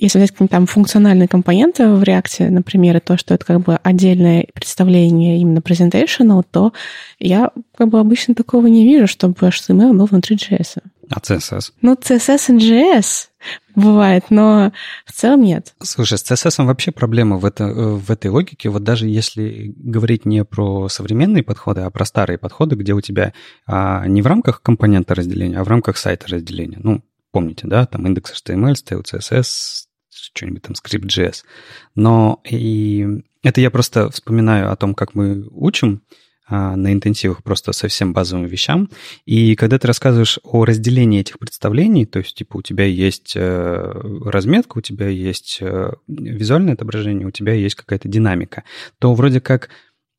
если взять какие-нибудь там функциональные компоненты в React, например, и то, что это как бы отдельное представление именно presentational, то я как бы обычно такого не вижу, чтобы HTML был внутри JS. А CSS? Ну, CSS и JS бывает, но в целом нет. Слушай, с CSS вообще проблема в, это, в этой логике. Вот даже если говорить не про современные подходы, а про старые подходы, где у тебя а, не в рамках компонента разделения, а в рамках сайта разделения. Ну, помните, да, там индекс HTML, style CSS, что-нибудь там Script.js. Но и это я просто вспоминаю о том, как мы учим а, на интенсивах просто совсем базовым вещам. И когда ты рассказываешь о разделении этих представлений, то есть, типа, у тебя есть э, разметка, у тебя есть э, визуальное отображение, у тебя есть какая-то динамика, то вроде как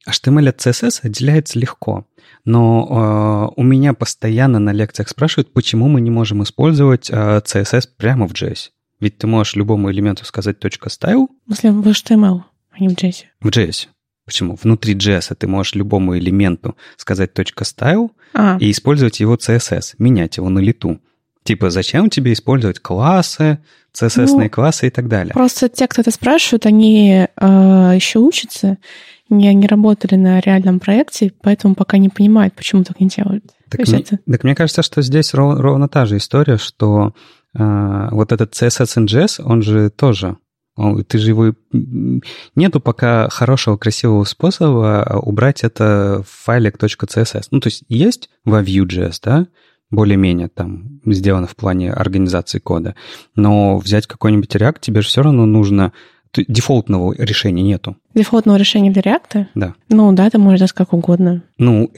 HTML от CSS отделяется легко. Но э, у меня постоянно на лекциях спрашивают, почему мы не можем использовать э, CSS прямо в JS. Ведь ты можешь любому элементу сказать .style. В смысле, в HTML, а не в JS. В JS. Почему? Внутри JS ты можешь любому элементу сказать .style а. и использовать его CSS, менять его на лету. Типа, зачем тебе использовать классы, CSS ну, классы и так далее? Просто те, кто это спрашивают, они э, еще учатся, не, не работали на реальном проекте, поэтому пока не понимают, почему так не делают. Так, мне, это... так мне кажется, что здесь ров, ровно та же история, что а, вот этот CSS NGS, он же тоже ты же его... Нету пока хорошего, красивого способа убрать это в файлик .css. Ну, то есть есть во Vue.js, да, более-менее там сделано в плане организации кода, но взять какой-нибудь React тебе же все равно нужно... Дефолтного решения нету. Дефолтного решения для React? Да. Ну да, ты можешь делать как угодно. Ну,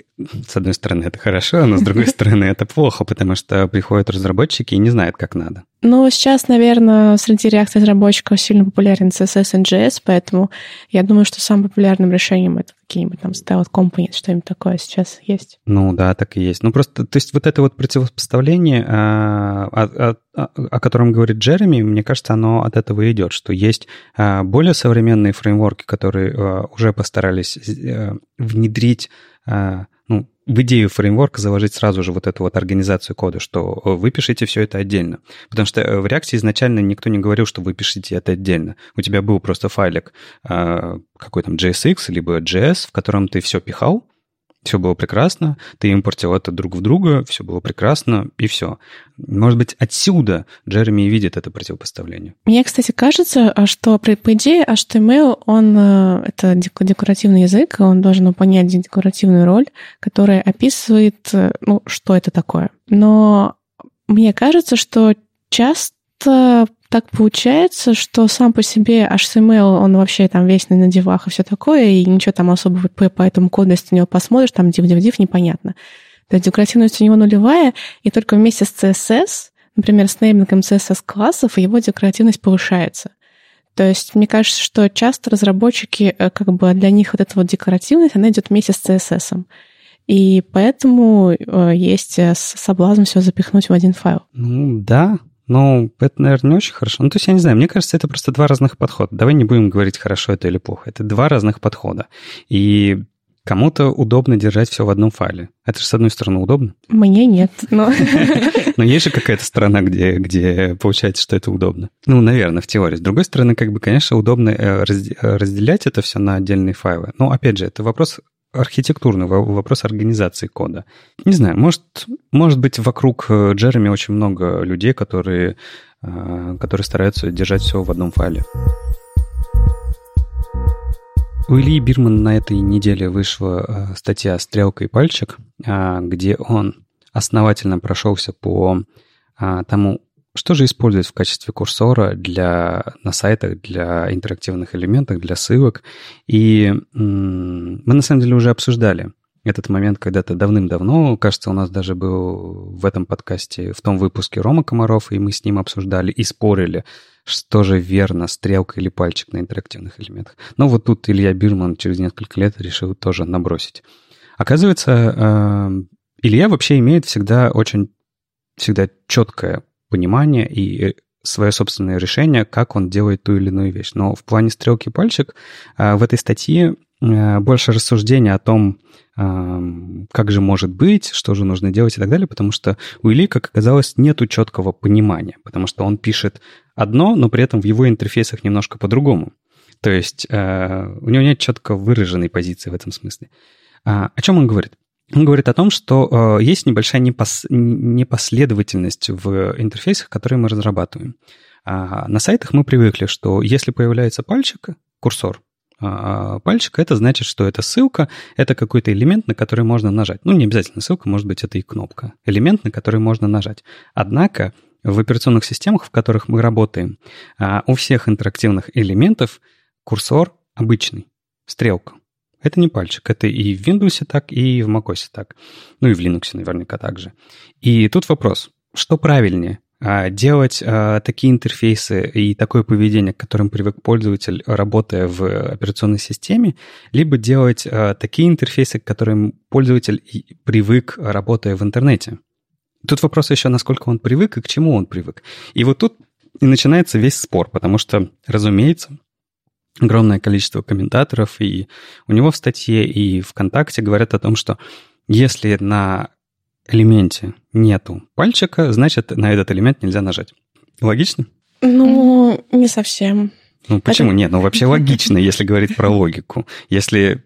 с одной стороны, это хорошо, но с другой стороны, это плохо, потому что приходят разработчики и не знают, как надо. Ну, сейчас, наверное, среди React-разработчиков сильно популярен CSS и JS, поэтому я думаю, что самым популярным решением это какие-нибудь там style components, что-нибудь такое сейчас есть. Ну, да, так и есть. Ну, просто, то есть вот это вот противопоставление, а, о, о, о котором говорит Джереми, мне кажется, оно от этого идет, что есть а, более современные фреймворки, которые а, уже постарались э, внедрить а, ну, в идею фреймворка заложить сразу же вот эту вот организацию кода, что вы пишете все это отдельно. Потому что в React изначально никто не говорил, что вы пишете это отдельно. У тебя был просто файлик какой там JSX, либо JS, в котором ты все пихал, все было прекрасно, ты импортил это друг в друга, все было прекрасно, и все. Может быть, отсюда Джереми и видит это противопоставление. Мне, кстати, кажется, а что по идее HTML, он э, это декоративный язык, он должен выполнять декоративную роль, которая описывает, э, ну, что это такое. Но мне кажется, что часто так получается, что сам по себе HTML, он вообще там весь на девах и все такое, и ничего там особо по, по этому коду, если ты него посмотришь, там div-div-div непонятно. То есть декоративность у него нулевая, и только вместе с CSS, например, с неймингом CSS-классов, его декоративность повышается. То есть мне кажется, что часто разработчики, э, как бы для них вот эта вот декоративность, она идет вместе с CSS. И поэтому э, есть э, соблазн все запихнуть в один файл. Ну да, ну, это, наверное, не очень хорошо. Ну, то есть, я не знаю, мне кажется, это просто два разных подхода. Давай не будем говорить, хорошо это или плохо. Это два разных подхода. И Кому-то удобно держать все в одном файле. Это же, с одной стороны, удобно. Мне нет, но... Но есть же какая-то сторона, где, где получается, что это удобно. Ну, наверное, в теории. С другой стороны, как бы, конечно, удобно э, разделять это все на отдельные файлы. Но, опять же, это вопрос архитектурный вопрос организации кода. Не знаю, может, может быть, вокруг э, Джереми очень много людей, которые, э, которые стараются держать все в одном файле. У Ильи Бирмана на этой неделе вышла э, статья «Стрелка и пальчик», где он основательно прошелся по тому, что же использовать в качестве курсора для, на сайтах для интерактивных элементов, для ссылок? И мы на самом деле уже обсуждали этот момент когда-то давным-давно. Кажется, у нас даже был в этом подкасте, в том выпуске Рома Комаров, и мы с ним обсуждали и спорили, что же верно, стрелка или пальчик на интерактивных элементах. Но вот тут Илья Бирман через несколько лет решил тоже набросить. Оказывается, э, Илья вообще имеет всегда очень всегда четкое понимание и э, свое собственное решение, как он делает ту или иную вещь. Но в плане стрелки пальчик э, в этой статье э, больше рассуждения о том, как же может быть, что же нужно делать и так далее, потому что у Ильи, как оказалось, нету четкого понимания, потому что он пишет одно, но при этом в его интерфейсах немножко по-другому. То есть у него нет четко выраженной позиции в этом смысле. А, о чем он говорит? Говорит о том, что э, есть небольшая непос... непоследовательность в интерфейсах, которые мы разрабатываем. А на сайтах мы привыкли, что если появляется пальчик, курсор а, пальчика, это значит, что это ссылка, это какой-то элемент, на который можно нажать. Ну, не обязательно ссылка, может быть, это и кнопка. Элемент, на который можно нажать. Однако в операционных системах, в которых мы работаем, а, у всех интерактивных элементов курсор обычный, стрелка. Это не пальчик, это и в Windows так, и в macOS так. Ну и в Linux наверняка также. И тут вопрос, что правильнее? А, делать а, такие интерфейсы и такое поведение, к которым привык пользователь, работая в операционной системе, либо делать а, такие интерфейсы, к которым пользователь привык, работая в интернете. Тут вопрос еще, насколько он привык и к чему он привык. И вот тут и начинается весь спор, потому что, разумеется, огромное количество комментаторов, и у него в статье, и ВКонтакте говорят о том, что если на элементе нету пальчика, значит, на этот элемент нельзя нажать. Логично? Ну, не совсем. Ну, почему Это... нет? Ну, вообще логично, если говорить про логику. Если,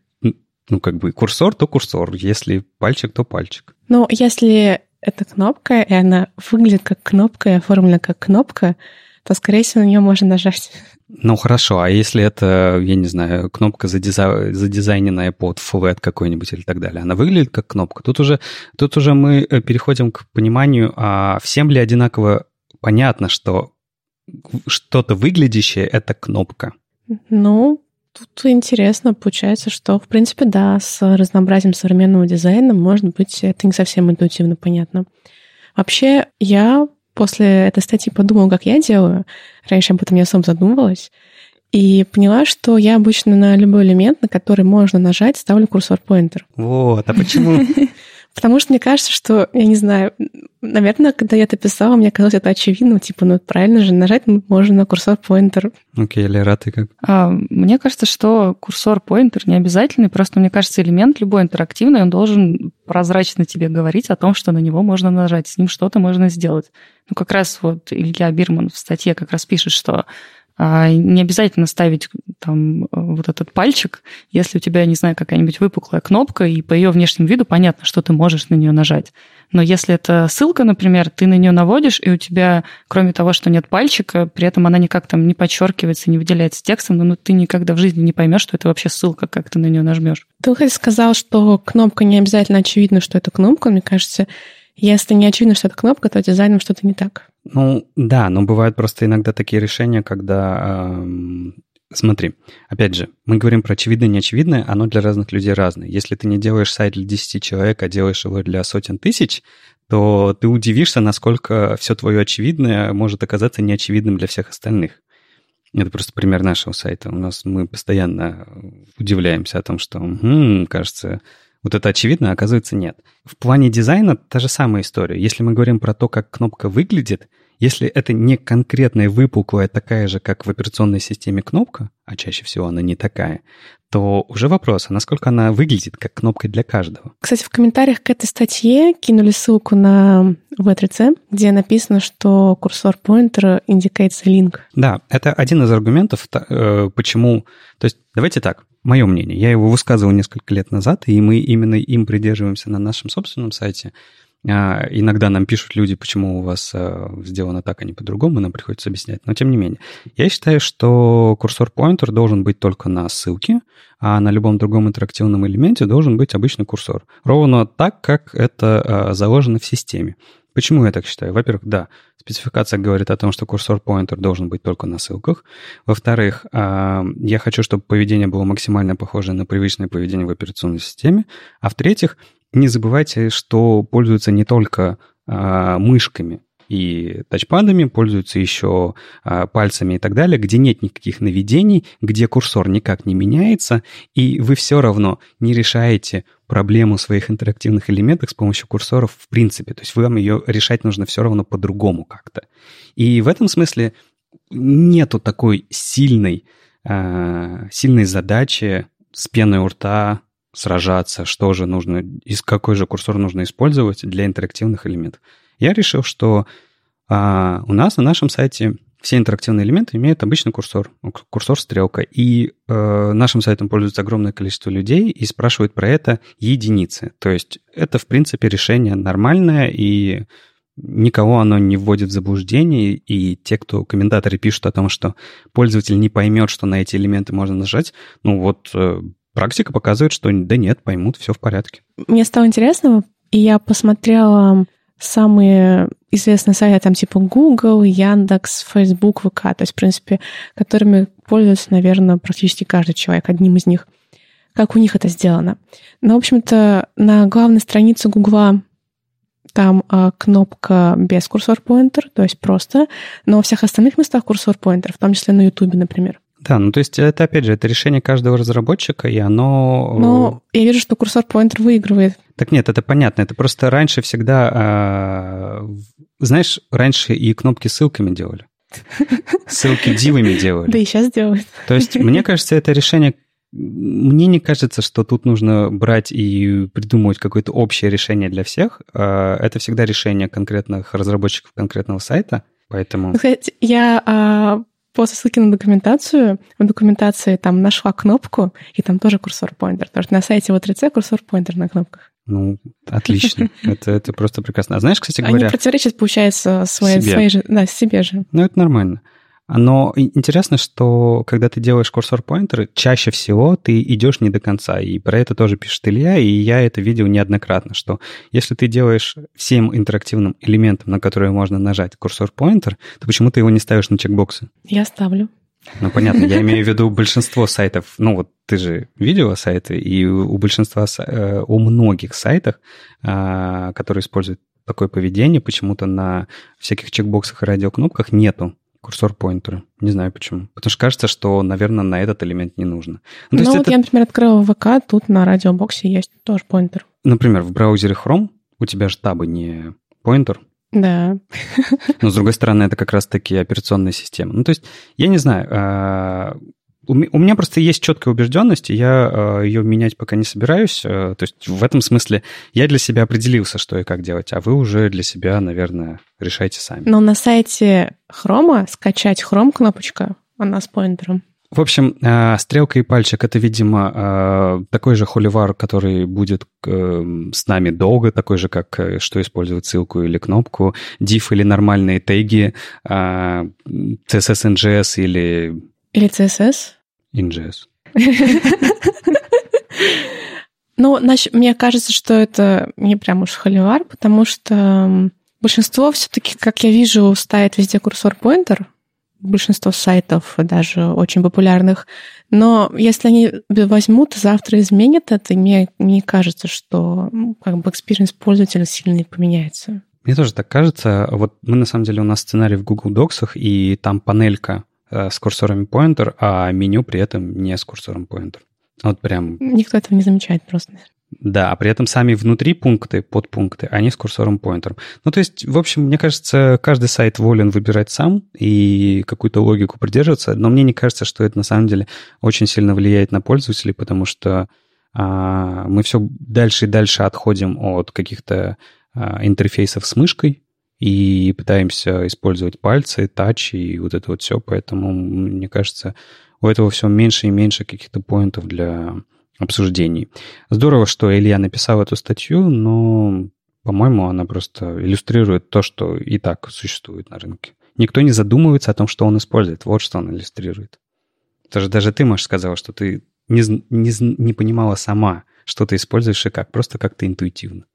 ну, как бы курсор, то курсор. Если пальчик, то пальчик. Ну, если это кнопка, и она выглядит как кнопка и оформлена как кнопка, то, скорее всего, на нее можно нажать. Ну, хорошо, а если это, я не знаю, кнопка задизай... задизайненная под флэт какой-нибудь или так далее, она выглядит как кнопка? Тут уже, тут уже мы э, переходим к пониманию, а всем ли одинаково понятно, что что-то выглядящее — это кнопка? Ну, тут интересно, получается, что, в принципе, да, с разнообразием современного дизайна, может быть, это не совсем интуитивно понятно. Вообще, я после этой статьи подумала, как я делаю. Раньше об этом не особо задумывалась. И поняла, что я обычно на любой элемент, на который можно нажать, ставлю курсор-поинтер. Вот, а почему? Потому что мне кажется, что, я не знаю, наверное, когда я это писала, мне казалось это очевидно, типа, ну правильно же, нажать можно на курсор-поинтер. Окей, okay, Лера, ты как? А, мне кажется, что курсор-поинтер не обязательный, просто, мне кажется, элемент любой интерактивный, он должен прозрачно тебе говорить о том, что на него можно нажать, с ним что-то можно сделать. Ну, как раз вот Илья Бирман в статье как раз пишет, что а не обязательно ставить там вот этот пальчик, если у тебя, не знаю, какая-нибудь выпуклая кнопка, и по ее внешнему виду понятно, что ты можешь на нее нажать. Но если это ссылка, например, ты на нее наводишь, и у тебя, кроме того, что нет пальчика, при этом она никак там не подчеркивается, не выделяется текстом, но ну, ты никогда в жизни не поймешь, что это вообще ссылка, как ты на нее нажмешь. Ты сказал, что кнопка не обязательно очевидно, что это кнопка. Мне кажется, если не очевидно, что это кнопка, то дизайном что-то не так. Ну, да, но бывают просто иногда такие решения, когда... Э, смотри, опять же, мы говорим про очевидное и неочевидное, оно для разных людей разное. Если ты не делаешь сайт для 10 человек, а делаешь его для сотен тысяч, то ты удивишься, насколько все твое очевидное может оказаться неочевидным для всех остальных. Это просто пример нашего сайта. У нас мы постоянно удивляемся о том, что, м-м, кажется, вот это очевидно, а оказывается нет. В плане дизайна та же самая история. Если мы говорим про то, как кнопка выглядит, если это не конкретная выпуклая, такая же, как в операционной системе кнопка, а чаще всего она не такая, то уже вопрос, а насколько она выглядит как кнопка для каждого. Кстати, в комментариях к этой статье кинули ссылку на V3C, где написано, что курсор pointer indicates a link. Да, это один из аргументов, э, почему... То есть давайте так, мое мнение. Я его высказывал несколько лет назад, и мы именно им придерживаемся на нашем собственном сайте. А, иногда нам пишут люди, почему у вас а, сделано так, а не по-другому, нам приходится объяснять. Но тем не менее, я считаю, что курсор-поинтер должен быть только на ссылке, а на любом другом интерактивном элементе должен быть обычный курсор. Ровно так, как это а, заложено в системе. Почему я так считаю? Во-первых, да, спецификация говорит о том, что курсор-поинтер должен быть только на ссылках. Во-вторых, а, я хочу, чтобы поведение было максимально похоже на привычное поведение в операционной системе. А в-третьих, не забывайте, что пользуются не только а, мышками и тачпадами, пользуются еще а, пальцами и так далее, где нет никаких наведений, где курсор никак не меняется, и вы все равно не решаете проблему своих интерактивных элементов с помощью курсоров в принципе. То есть вам ее решать нужно все равно по-другому как-то. И в этом смысле нету такой сильной, а, сильной задачи с пеной у рта сражаться, что же нужно, из какой же курсор нужно использовать для интерактивных элементов. Я решил, что а, у нас на нашем сайте все интерактивные элементы имеют обычный курсор, курсор стрелка. И э, нашим сайтом пользуется огромное количество людей и спрашивают про это единицы. То есть это, в принципе, решение нормальное, и никого оно не вводит в заблуждение. И те, кто комментаторы пишут о том, что пользователь не поймет, что на эти элементы можно нажать, ну вот э, практика показывает, что да нет, поймут, все в порядке. Мне стало интересно, и я посмотрела самые известные сайты, там типа Google, Яндекс, Facebook, ВК, то есть, в принципе, которыми пользуется, наверное, практически каждый человек, одним из них. Как у них это сделано. Но, в общем-то, на главной странице Гугла там а, кнопка без курсор-поинтер, то есть просто, но во всех остальных местах курсор-поинтер, в том числе на Ютубе, например. Да, ну то есть это, опять же, это решение каждого разработчика, и оно... Но я вижу, что курсор-поинтер выигрывает. Так нет, это понятно. Это просто раньше всегда... Э, знаешь, раньше и кнопки ссылками делали. Ссылки дивами делали. Да и сейчас делают. То есть, мне кажется, это решение... Мне не кажется, что тут нужно брать и придумывать какое-то общее решение для всех. Это всегда решение конкретных разработчиков конкретного сайта, поэтому... Я после ссылки на документацию, в документации там нашла кнопку, и там тоже курсор-поинтер. Потому что на сайте вот 3 курсор-поинтер на кнопках. Ну, отлично. Это, это просто прекрасно. А знаешь, кстати говоря... Они противоречат, получается, своей, себе. своей же... Да, себе же. Ну, это нормально. Но интересно, что когда ты делаешь курсор-поинтеры, чаще всего ты идешь не до конца. И про это тоже пишет Илья, и я это видел неоднократно, что если ты делаешь всем интерактивным элементом, на который можно нажать курсор-поинтер, то почему ты его не ставишь на чекбоксы? Я ставлю. Ну, понятно, я имею в виду большинство сайтов. Ну, вот ты же видела сайты, и у большинства, э, у многих сайтов, а, которые используют такое поведение, почему-то на всяких чекбоксах и радиокнопках нету курсор поинтера. Не знаю почему. Потому что кажется, что, наверное, на этот элемент не нужно. Ну, ну вот это... я, например, открыла ВК, тут на радиобоксе есть тоже поинтер. например, в браузере Chrome у тебя же табы не поинтер, Да. но, с другой стороны, это как раз-таки операционная система. Ну, то есть, я не знаю, а, у ме- у меня просто есть четкая убежденность, и я а, ее менять пока не собираюсь. А, То есть, в этом смысле я для себя определился, что и как делать, а вы уже для себя, наверное, решайте сами. Но на сайте Хрома скачать Хром кнопочка, она с поинтером. В общем, а, стрелка и пальчик это, видимо, такой же холивар, который будет э, с нами долго, такой же, как э, что использовать ссылку или кнопку, div или нормальные теги, CSS in JS или Или CSS in JS. Ну, нач- мне кажется, что это не прям уж холивар, потому что большинство все-таки, как я вижу, ставит везде cursor-pointer, большинство сайтов, даже очень популярных. Но если они возьмут завтра изменят это, мне не кажется, что ну, как бы experience пользователя сильно не поменяется. Мне тоже так кажется. Вот мы, на самом деле, у нас сценарий в Google Docs, и там панелька с курсорами pointer, а меню при этом не с курсором pointer. Вот прям Никто этого не замечает просто. Да, а при этом сами внутри пункты, подпункты, они с курсором поинтером. Ну, то есть, в общем, мне кажется, каждый сайт волен выбирать сам и какую-то логику придерживаться, но мне не кажется, что это на самом деле очень сильно влияет на пользователей, потому что а, мы все дальше и дальше отходим от каких-то а, интерфейсов с мышкой и пытаемся использовать пальцы, тач и вот это вот все, поэтому, мне кажется, у этого все меньше и меньше каких-то поинтов для обсуждений. Здорово, что Илья написал эту статью, но, по-моему, она просто иллюстрирует то, что и так существует на рынке. Никто не задумывается о том, что он использует. Вот что он иллюстрирует. Даже, даже ты, Маша, сказала, что ты не, не, не понимала сама, что ты используешь и как, просто как-то интуитивно.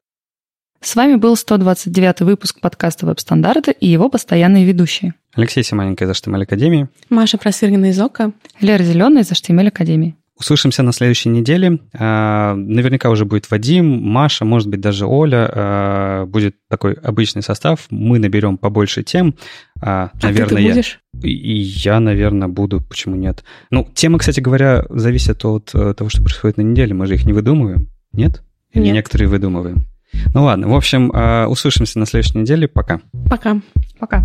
С вами был 129 выпуск подкаста «Веб-стандарты» и его постоянные ведущие. Алексей Симоненко из HTML Академии. Маша Просыргина из ОКО. Лера Зеленая из HTML Академии. Услышимся на следующей неделе. А, Наверняка уже будет Вадим, Маша, может быть, даже Оля. А, Будет такой обычный состав. Мы наберем побольше тем. А, А Наверное, ты-то я. будешь? И и я, наверное, буду. Почему нет? Ну, темы, кстати говоря, зависят от того, что происходит на неделе. Мы же их не выдумываем. Нет? Или Нет. некоторые выдумываем? Ну ладно. В общем, а, услышимся на следующей неделе. Пока. Пока. Пока.